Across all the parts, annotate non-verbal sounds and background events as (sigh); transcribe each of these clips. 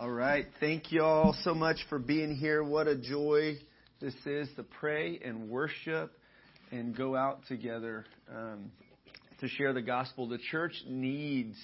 All right. Thank you all so much for being here. What a joy this is to pray and worship and go out together um, to share the gospel. The church needs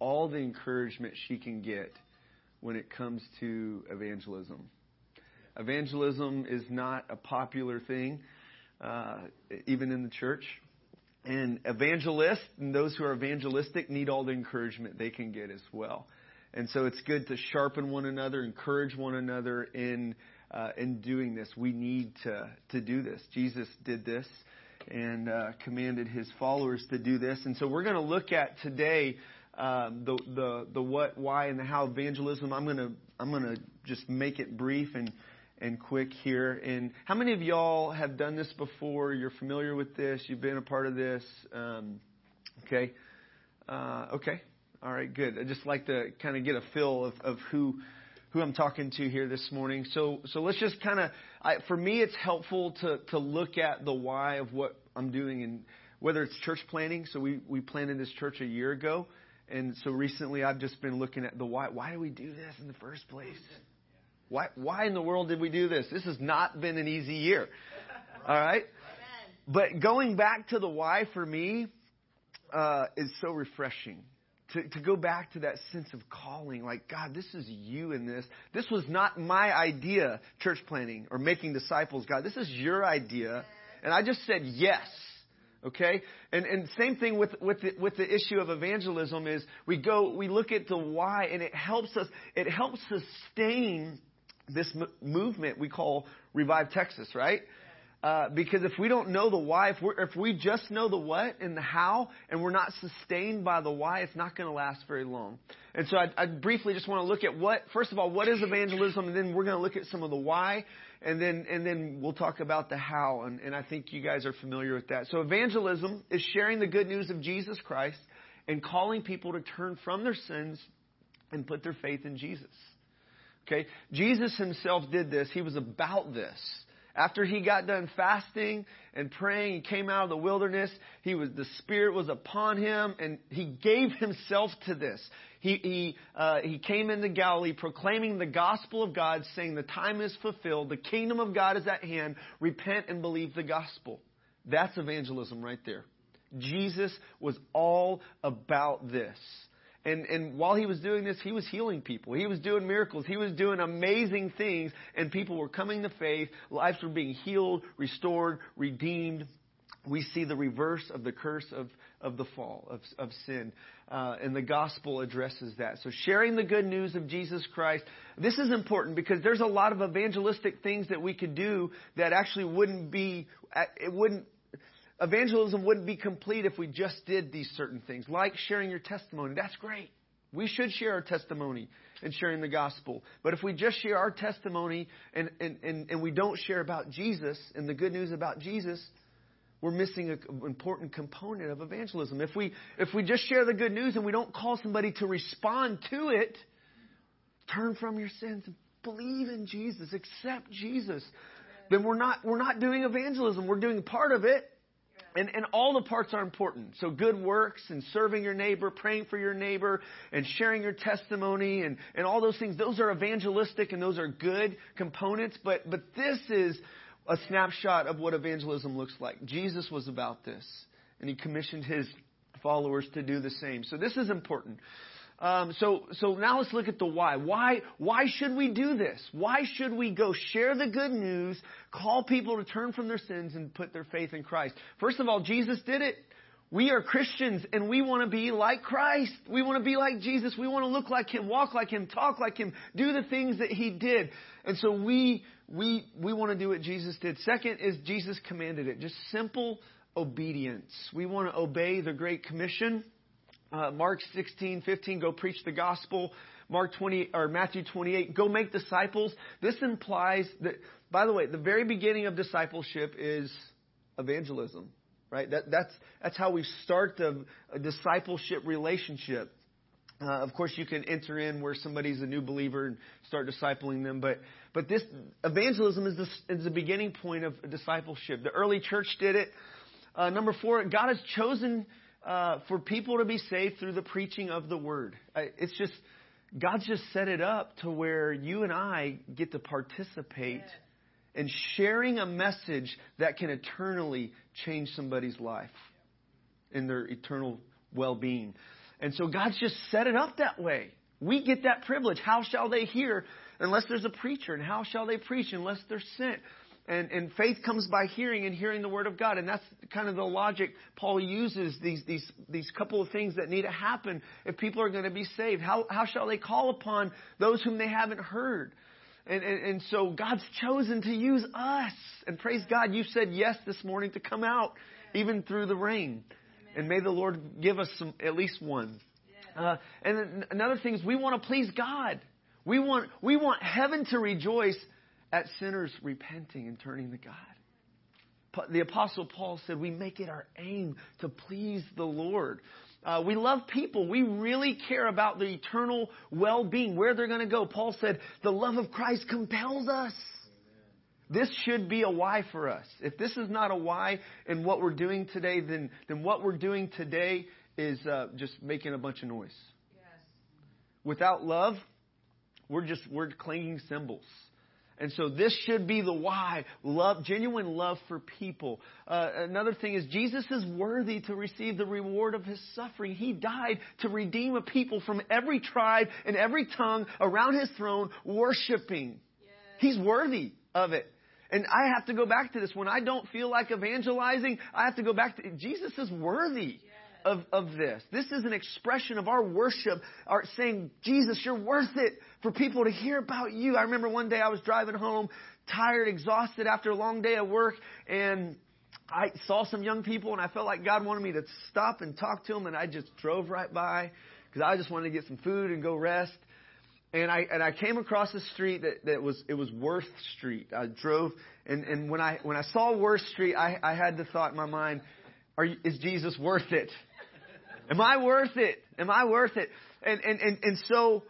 all the encouragement she can get when it comes to evangelism. Evangelism is not a popular thing, uh, even in the church. And evangelists and those who are evangelistic need all the encouragement they can get as well. And so it's good to sharpen one another, encourage one another in uh, in doing this. We need to to do this. Jesus did this and uh, commanded his followers to do this. And so we're going to look at today um, the the the what, why, and the how evangelism. I'm to I'm to just make it brief and and quick here. And how many of y'all have done this before? You're familiar with this. You've been a part of this. Um, okay. Uh, okay. All right, good. I'd just like to kind of get a feel of, of who who I'm talking to here this morning. So so let's just kind of for me it's helpful to to look at the why of what I'm doing and whether it's church planting. So we we planted this church a year ago, and so recently I've just been looking at the why. Why do we do this in the first place? Why why in the world did we do this? This has not been an easy year. All right. But going back to the why for me uh, is so refreshing to, to go back to that sense of calling, like, God, this is you in this. This was not my idea, church planting or making disciples, God. This is your idea. And I just said yes. Okay? And, and same thing with, with, the, with the issue of evangelism is we go, we look at the why and it helps us, it helps sustain this m- movement we call Revive Texas, right? Uh, because if we don't know the why, if, if we just know the what and the how, and we're not sustained by the why, it's not going to last very long. And so I, I briefly just want to look at what, first of all, what is evangelism, and then we're going to look at some of the why, and then and then we'll talk about the how. And, and I think you guys are familiar with that. So evangelism is sharing the good news of Jesus Christ and calling people to turn from their sins and put their faith in Jesus. Okay, Jesus himself did this. He was about this. After he got done fasting and praying, he came out of the wilderness. He was, the Spirit was upon him and he gave himself to this. He, he, uh, he came into Galilee proclaiming the gospel of God, saying the time is fulfilled. The kingdom of God is at hand. Repent and believe the gospel. That's evangelism right there. Jesus was all about this. And, and while he was doing this, he was healing people. He was doing miracles. He was doing amazing things, and people were coming to faith. Lives were being healed, restored, redeemed. We see the reverse of the curse of, of the fall, of, of sin. Uh, and the gospel addresses that. So sharing the good news of Jesus Christ, this is important because there's a lot of evangelistic things that we could do that actually wouldn't be, it wouldn't evangelism wouldn't be complete if we just did these certain things, like sharing your testimony. That's great. We should share our testimony and sharing the gospel. But if we just share our testimony and, and, and, and we don't share about Jesus and the good news about Jesus, we're missing an important component of evangelism. If we, if we just share the good news and we don't call somebody to respond to it, turn from your sins, and believe in Jesus, accept Jesus, then we're not, we're not doing evangelism. We're doing part of it, and, and all the parts are important. So good works and serving your neighbor, praying for your neighbor, and sharing your testimony and, and all those things, those are evangelistic and those are good components. But, but this is a snapshot of what evangelism looks like. Jesus was about this, and he commissioned his followers to do the same. So this is important. Um, so, so now let's look at the why. Why, why should we do this? Why should we go share the good news, call people to turn from their sins and put their faith in Christ? First of all, Jesus did it. We are Christians and we want to be like Christ. We want to be like Jesus. We want to look like Him, walk like Him, talk like Him, do the things that He did. And so we, we, we want to do what Jesus did. Second is Jesus commanded it. Just simple obedience. We want to obey the Great Commission. Uh, Mark 16, 15, go preach the gospel. Mark 20 or Matthew 28, go make disciples. This implies that, by the way, the very beginning of discipleship is evangelism, right? That, that's that's how we start the discipleship relationship. Uh, of course, you can enter in where somebody's a new believer and start discipling them, but but this evangelism is the, is the beginning point of discipleship. The early church did it. Uh, number four, God has chosen uh, for people to be saved through the preaching of the word. It's just God's just set it up to where you and I get to participate in sharing a message that can eternally change somebody's life in their eternal well being. And so God's just set it up that way. We get that privilege. How shall they hear unless there's a preacher? And how shall they preach unless they're sent? And, and faith comes by hearing and hearing the word of God. And that's kind of the logic Paul uses these, these, these couple of things that need to happen if people are going to be saved. How, how shall they call upon those whom they haven't heard? And, and, and so God's chosen to use us. And praise God, you said yes this morning to come out even through the rain. And may the Lord give us some, at least one. Uh, and another thing is we want to please God. We want, we want heaven to rejoice at sinners repenting and turning to God. The Apostle Paul said, We make it our aim to please the Lord. Uh, we love people. We really care about the eternal well being, where they're going to go. Paul said, The love of Christ compels us. This should be a why for us. If this is not a why in what we're doing today, then, then what we're doing today is uh, just making a bunch of noise. Yes. Without love, we're just we're clinging cymbals. And so this should be the why. Love, genuine love for people. Uh, another thing is Jesus is worthy to receive the reward of his suffering. He died to redeem a people from every tribe and every tongue around his throne worshiping. Yes. He's worthy of it. And I have to go back to this. When I don't feel like evangelizing, I have to go back to Jesus is worthy of, of this. This is an expression of our worship, our saying, Jesus, you're worth it for people to hear about you. I remember one day I was driving home, tired, exhausted after a long day of work, and I saw some young people, and I felt like God wanted me to stop and talk to them, and I just drove right by because I just wanted to get some food and go rest and I and I came across a street that, that was it was Worth Street. I drove and, and when I when I saw Worth Street, I, I had the thought in my mind, are is Jesus worth it? Am I worth it? Am I worth it? And and and, and so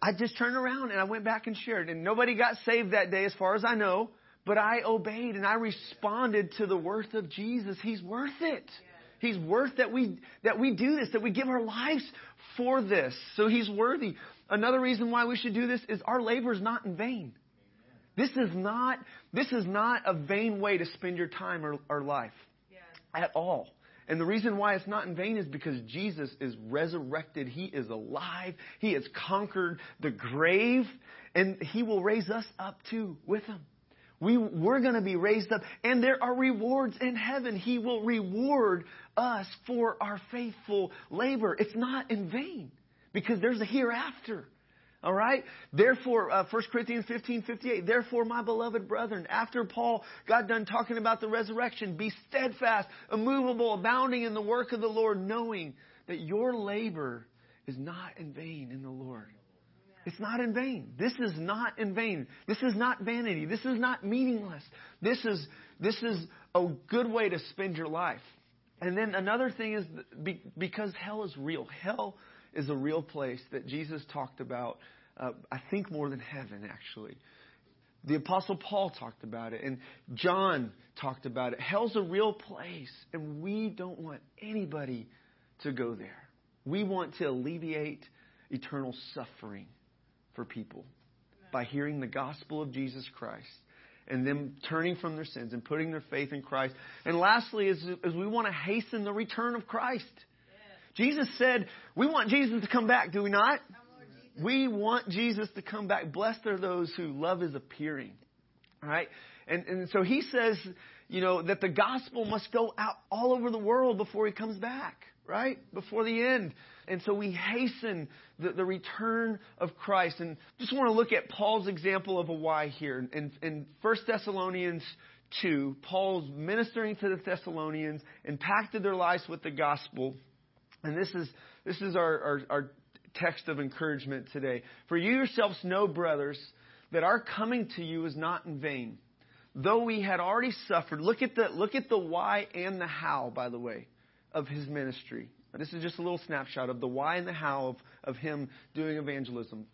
I just turned around and I went back and shared. And nobody got saved that day as far as I know, but I obeyed and I responded to the worth of Jesus. He's worth it. He's worth that we that we do this, that we give our lives for this. So he's worthy. Another reason why we should do this is our labor is not in vain. This is not, this is not a vain way to spend your time or, or life at all. And the reason why it's not in vain is because Jesus is resurrected. He is alive. He has conquered the grave, and He will raise us up too with Him. We, we're going to be raised up, and there are rewards in heaven. He will reward us for our faithful labor. It's not in vain because there's a hereafter. All right? Therefore, uh, 1 Corinthians 15, 58, therefore, my beloved brethren, after Paul got done talking about the resurrection, be steadfast, immovable, abounding in the work of the Lord, knowing that your labor is not in vain in the Lord. It's not in vain. This is not in vain. This is not vanity. This is not meaningless. This is, this is a good way to spend your life. And then another thing is because hell is real. Hell is a real place that Jesus talked about, uh, I think more than heaven, actually. The Apostle Paul talked about it, and John talked about it. Hell's a real place, and we don't want anybody to go there. We want to alleviate eternal suffering for people by hearing the gospel of Jesus Christ and them turning from their sins and putting their faith in Christ. And lastly, is, is we want to hasten the return of Christ. Jesus said, we want Jesus to come back, do we not? We want Jesus to come back. Blessed are those who love is appearing. All right? And, and so he says, you know, that the gospel must go out all over the world before he comes back, right? Before the end. And so we hasten the, the return of Christ. And just want to look at Paul's example of a why here. In, in 1 Thessalonians 2, Paul's ministering to the Thessalonians, impacted their lives with the gospel. And this is, this is our, our, our text of encouragement today. For you yourselves know, brothers, that our coming to you is not in vain. Though we had already suffered, look at the, look at the why and the how, by the way, of his ministry. This is just a little snapshot of the why and the how of, of him doing evangelism.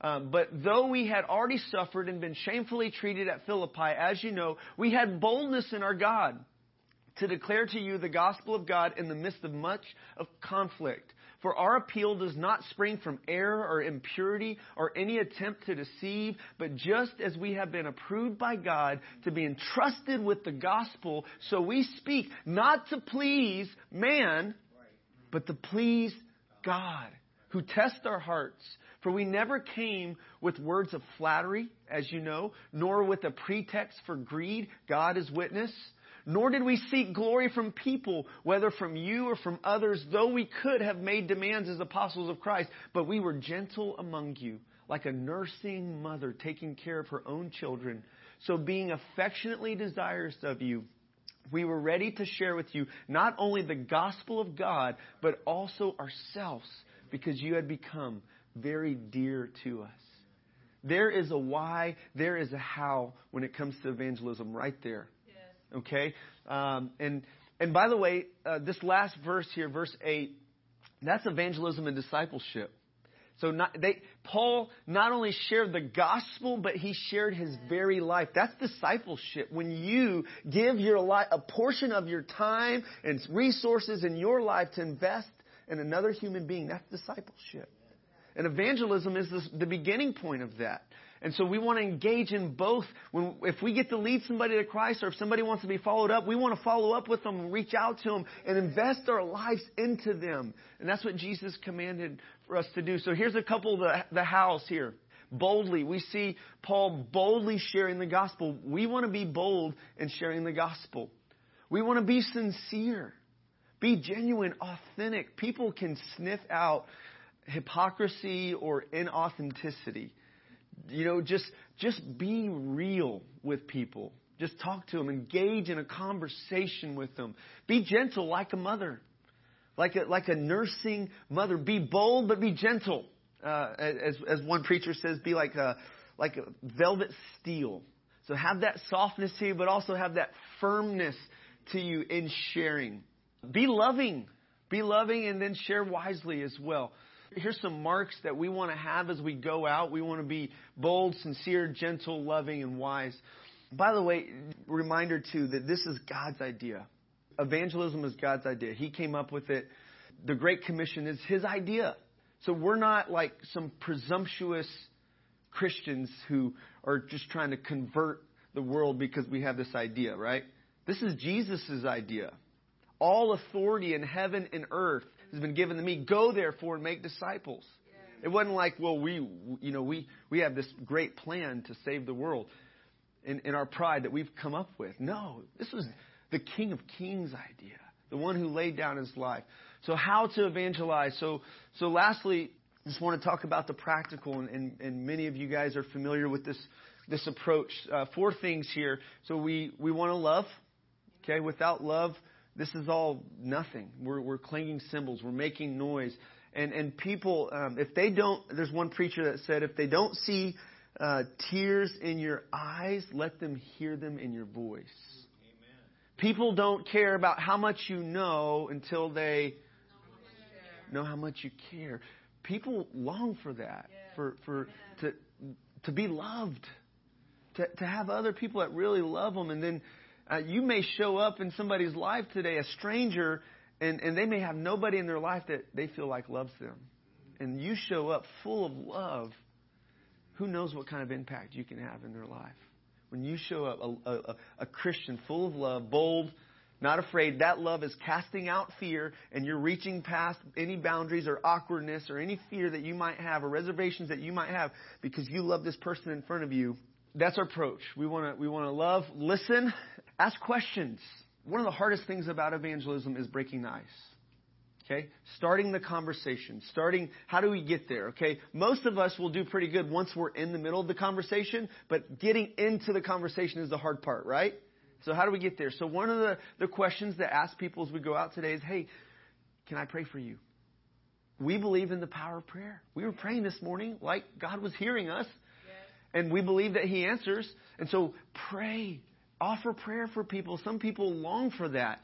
Um, but though we had already suffered and been shamefully treated at Philippi, as you know, we had boldness in our God to declare to you the gospel of God in the midst of much of conflict. For our appeal does not spring from error or impurity or any attempt to deceive, but just as we have been approved by God to be entrusted with the gospel, so we speak not to please man, but to please God, who tests our hearts. For we never came with words of flattery, as you know, nor with a pretext for greed. God is witness. Nor did we seek glory from people, whether from you or from others, though we could have made demands as apostles of Christ. But we were gentle among you, like a nursing mother taking care of her own children. So being affectionately desirous of you, we were ready to share with you not only the gospel of God, but also ourselves, because you had become very dear to us. There is a why, there is a how when it comes to evangelism right there. Okay? Um, and, and by the way, uh, this last verse here, verse 8, that's evangelism and discipleship. So not, they, Paul not only shared the gospel, but he shared his very life. That's discipleship. When you give your life, a portion of your time and resources in your life to invest in another human being, that's discipleship. And evangelism is the, the beginning point of that. And so we want to engage in both. When, if we get to lead somebody to Christ or if somebody wants to be followed up, we want to follow up with them, reach out to them, and invest our lives into them. And that's what Jesus commanded for us to do. So here's a couple of the, the hows here. Boldly. We see Paul boldly sharing the gospel. We want to be bold in sharing the gospel. We want to be sincere. Be genuine, authentic. People can sniff out hypocrisy or inauthenticity. You know, just just be real with people. Just talk to them. Engage in a conversation with them. Be gentle like a mother, like a, like a nursing mother. Be bold, but be gentle. Uh, as, as one preacher says, be like a, like a velvet steel. So have that softness to you, but also have that firmness to you in sharing. Be loving. Be loving and then share wisely as well. Here's some marks that we want to have as we go out. We want to be bold, sincere, gentle, loving, and wise. By the way, reminder too that this is God's idea. Evangelism is God's idea. He came up with it. The Great Commission is His idea. So we're not like some presumptuous Christians who are just trying to convert the world because we have this idea, right? This is Jesus' idea. All authority in heaven and earth has been given to me. Go therefore and make disciples. It wasn't like, well, we, you know, we, we have this great plan to save the world in, in our pride that we've come up with. No, this was the King of Kings idea, the one who laid down his life. So how to evangelize? So, so lastly, I just want to talk about the practical, and, and, and many of you guys are familiar with this, this approach. Uh, four things here. So we, we want to love. Okay, without love, this is all nothing. We're, we're clanging cymbals. We're making noise. And, and people, um, if they don't, there's one preacher that said, if they don't see uh, tears in your eyes, let them hear them in your voice. Amen. People don't care about how much you know until they know how much you care. People long for that, yeah. for, for to, to be loved, to, to have other people that really love them, and then uh, you may show up in somebody's life today, a stranger, and, and they may have nobody in their life that they feel like loves them. And you show up full of love. Who knows what kind of impact you can have in their life? When you show up a, a, a Christian full of love, bold, not afraid, that love is casting out fear and you're reaching past any boundaries or awkwardness or any fear that you might have or reservations that you might have because you love this person in front of you. That's our approach. We want to we want to love, listen, (laughs) Ask questions. One of the hardest things about evangelism is breaking the ice. Okay? Starting the conversation. Starting, how do we get there? Okay? Most of us will do pretty good once we're in the middle of the conversation, but getting into the conversation is the hard part, right? So how do we get there? So one of the, the questions that ask people as we go out today is, hey, can I pray for you? We believe in the power of prayer. We were praying this morning like God was hearing us, and we believe that He answers. And so pray offer prayer for people. Some people long for that.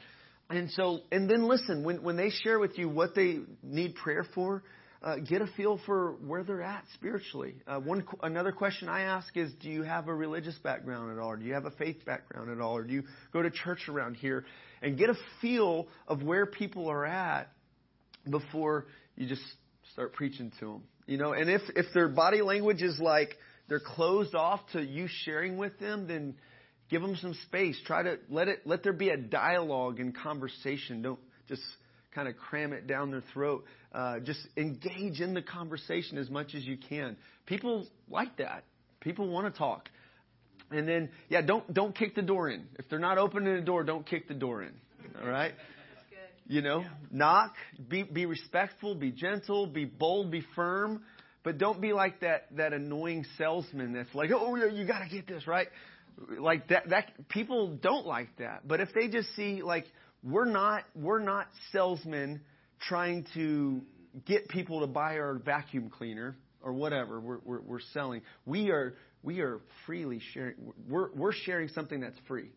And so, and then listen, when, when they share with you what they need prayer for, uh, get a feel for where they're at spiritually. Uh, one, another question I ask is, do you have a religious background at all? Or do you have a faith background at all? Or do you go to church around here? And get a feel of where people are at before you just start preaching to them. You know, and if if their body language is like they're closed off to you sharing with them, then give them some space. Try to let it let there be a dialogue and conversation. Don't just kind of cram it down their throat. Uh, just engage in the conversation as much as you can. People like that. People want to talk. And then, yeah, don't don't kick the door in. If they're not opening the door, don't kick the door in. All right. (laughs) You know, yeah. knock, be be respectful, be gentle, be bold, be firm, but don't be like that that annoying salesman that's like, oh, you got to get this right. Like that that people don't like that. But if they just see like we're not we're not salesmen trying to get people to buy our vacuum cleaner or whatever we're, we're, we're selling. We are we are freely sharing. We're, we're sharing something that's free,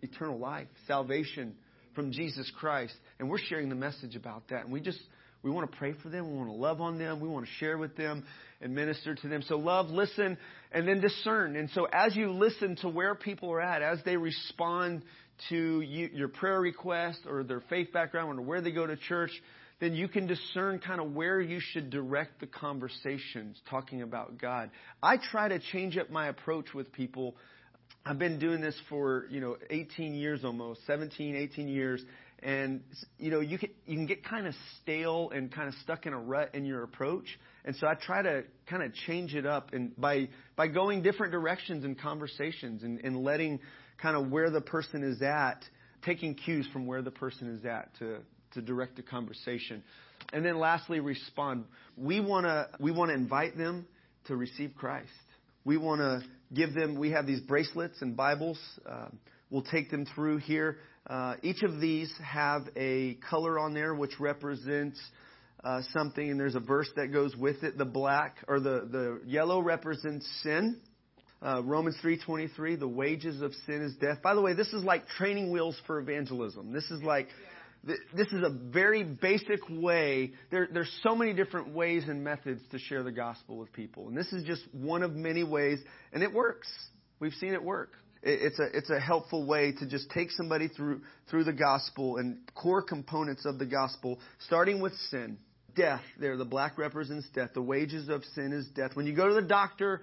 eternal life, salvation from Jesus Christ, and we're sharing the message about that. And we just we want to pray for them. We want to love on them. We want to share with them and minister to them. So love, listen, and then discern. And so as you listen to where people are at, as they respond to you, your prayer request or their faith background or where they go to church, then you can discern kind of where you should direct the conversations talking about God. I try to change up my approach with people. I've been doing this for, you know, 18 years almost, 17, 18 years. And, you know, you can, you can get kind of stale and kind of stuck in a rut in your approach. And so I try to kind of change it up and by, by going different directions in conversations and, and letting kind of where the person is at, taking cues from where the person is at to, to direct the conversation. And then lastly, respond. We want to we want to invite them to receive Christ. We want to give them. We have these bracelets and Bibles. Uh, we'll take them through here. Uh, each of these have a color on there which represents uh, something, and there's a verse that goes with it. The black or the the yellow represents sin. Uh, Romans 3:23, the wages of sin is death. By the way, this is like training wheels for evangelism. This is like this is a very basic way. There, there's so many different ways and methods to share the gospel with people, and this is just one of many ways, and it works. We've seen it work. It's a it's a helpful way to just take somebody through through the gospel and core components of the gospel, starting with sin, death. There, the black represents death. The wages of sin is death. When you go to the doctor,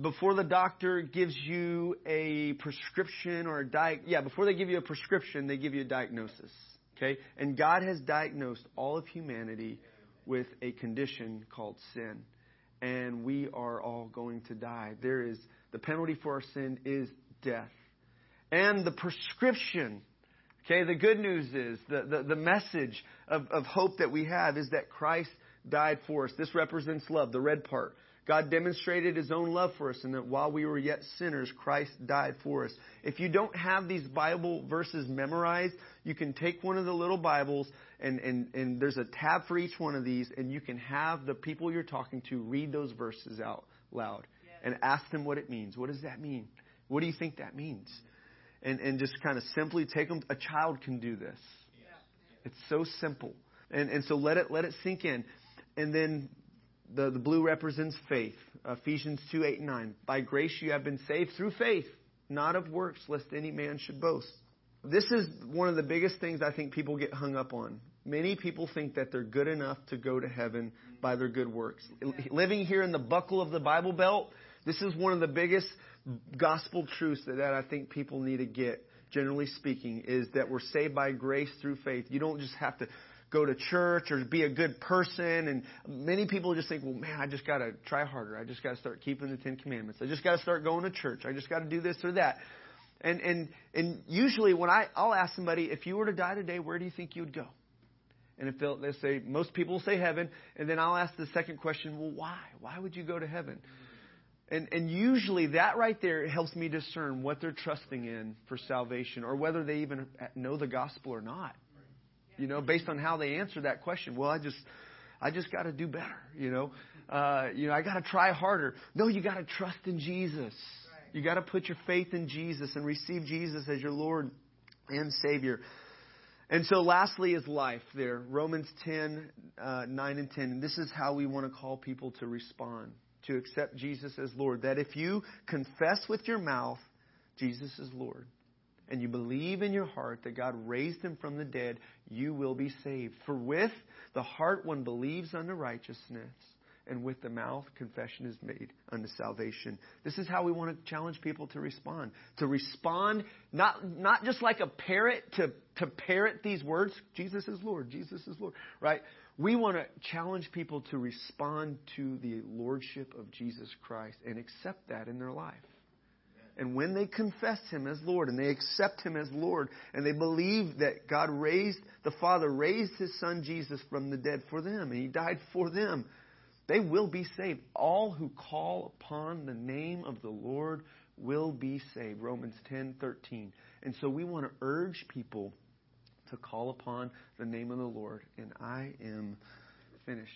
before the doctor gives you a prescription or a diet, yeah, before they give you a prescription, they give you a diagnosis. Okay? And God has diagnosed all of humanity with a condition called sin. And we are all going to die. There is the penalty for our sin is death. And the prescription, okay, the good news is, the, the, the message of, of hope that we have is that Christ died for us. This represents love, the red part. God demonstrated his own love for us, and that while we were yet sinners, Christ died for us. If you don't have these Bible verses memorized, you can take one of the little Bibles, and, and, and there's a tab for each one of these, and you can have the people you're talking to read those verses out loud and ask them what it means. What does that mean? What do you think that means? And, and just kind of simply take them. A child can do this. It's so simple. And, and so let it, let it sink in. And then the, the blue represents faith. Ephesians 2 8 and 9. By grace you have been saved through faith, not of works, lest any man should boast. This is one of the biggest things I think people get hung up on. Many people think that they're good enough to go to heaven by their good works. Living here in the buckle of the Bible Belt, this is one of the biggest gospel truths that, that I think people need to get, generally speaking, is that we're saved by grace through faith. You don't just have to go to church or be a good person. And many people just think, well, man, I just got to try harder. I just got to start keeping the Ten Commandments. I just got to start going to church. I just got to do this or that. And and and usually when I I'll ask somebody, if you were to die today, where do you think you'd go? And if they'll, they'll say, most people will say heaven. And then I'll ask the second question, well, why? Why would you go to heaven? And, and usually that right there helps me discern what they're trusting in for salvation or whether they even know the gospel or not you know, based on how they answer that question. Well, I just, I just got to do better, you know. Uh, you know, I got to try harder. No, you got to trust in Jesus. You got to put your faith in Jesus and receive Jesus as your Lord and Savior. And so, lastly, is life there. Romans 10, uh, 9 and 10. And this is how we want to call people to respond, to accept Jesus as Lord. That if you confess with your mouth Jesus is Lord and you believe in your heart that God raised him from the dead, you will be saved. For with the heart one believes unto righteousness, and with the mouth confession is made unto salvation. This is how we want to challenge people to respond. To respond not not just like a parrot to, to parrot these words, Jesus is Lord, Jesus is Lord, right? We want to challenge people to respond to the lordship of Jesus Christ and accept that in their life. And when they confess Him as Lord and they accept Him as Lord and they believe that God raised, the Father raised His Son Jesus from the dead for them and He died for them, they will be saved. All who call upon the name of the Lord will be saved. Romans 10 13. And so we want to urge people to call upon the name of the Lord. And I am finished.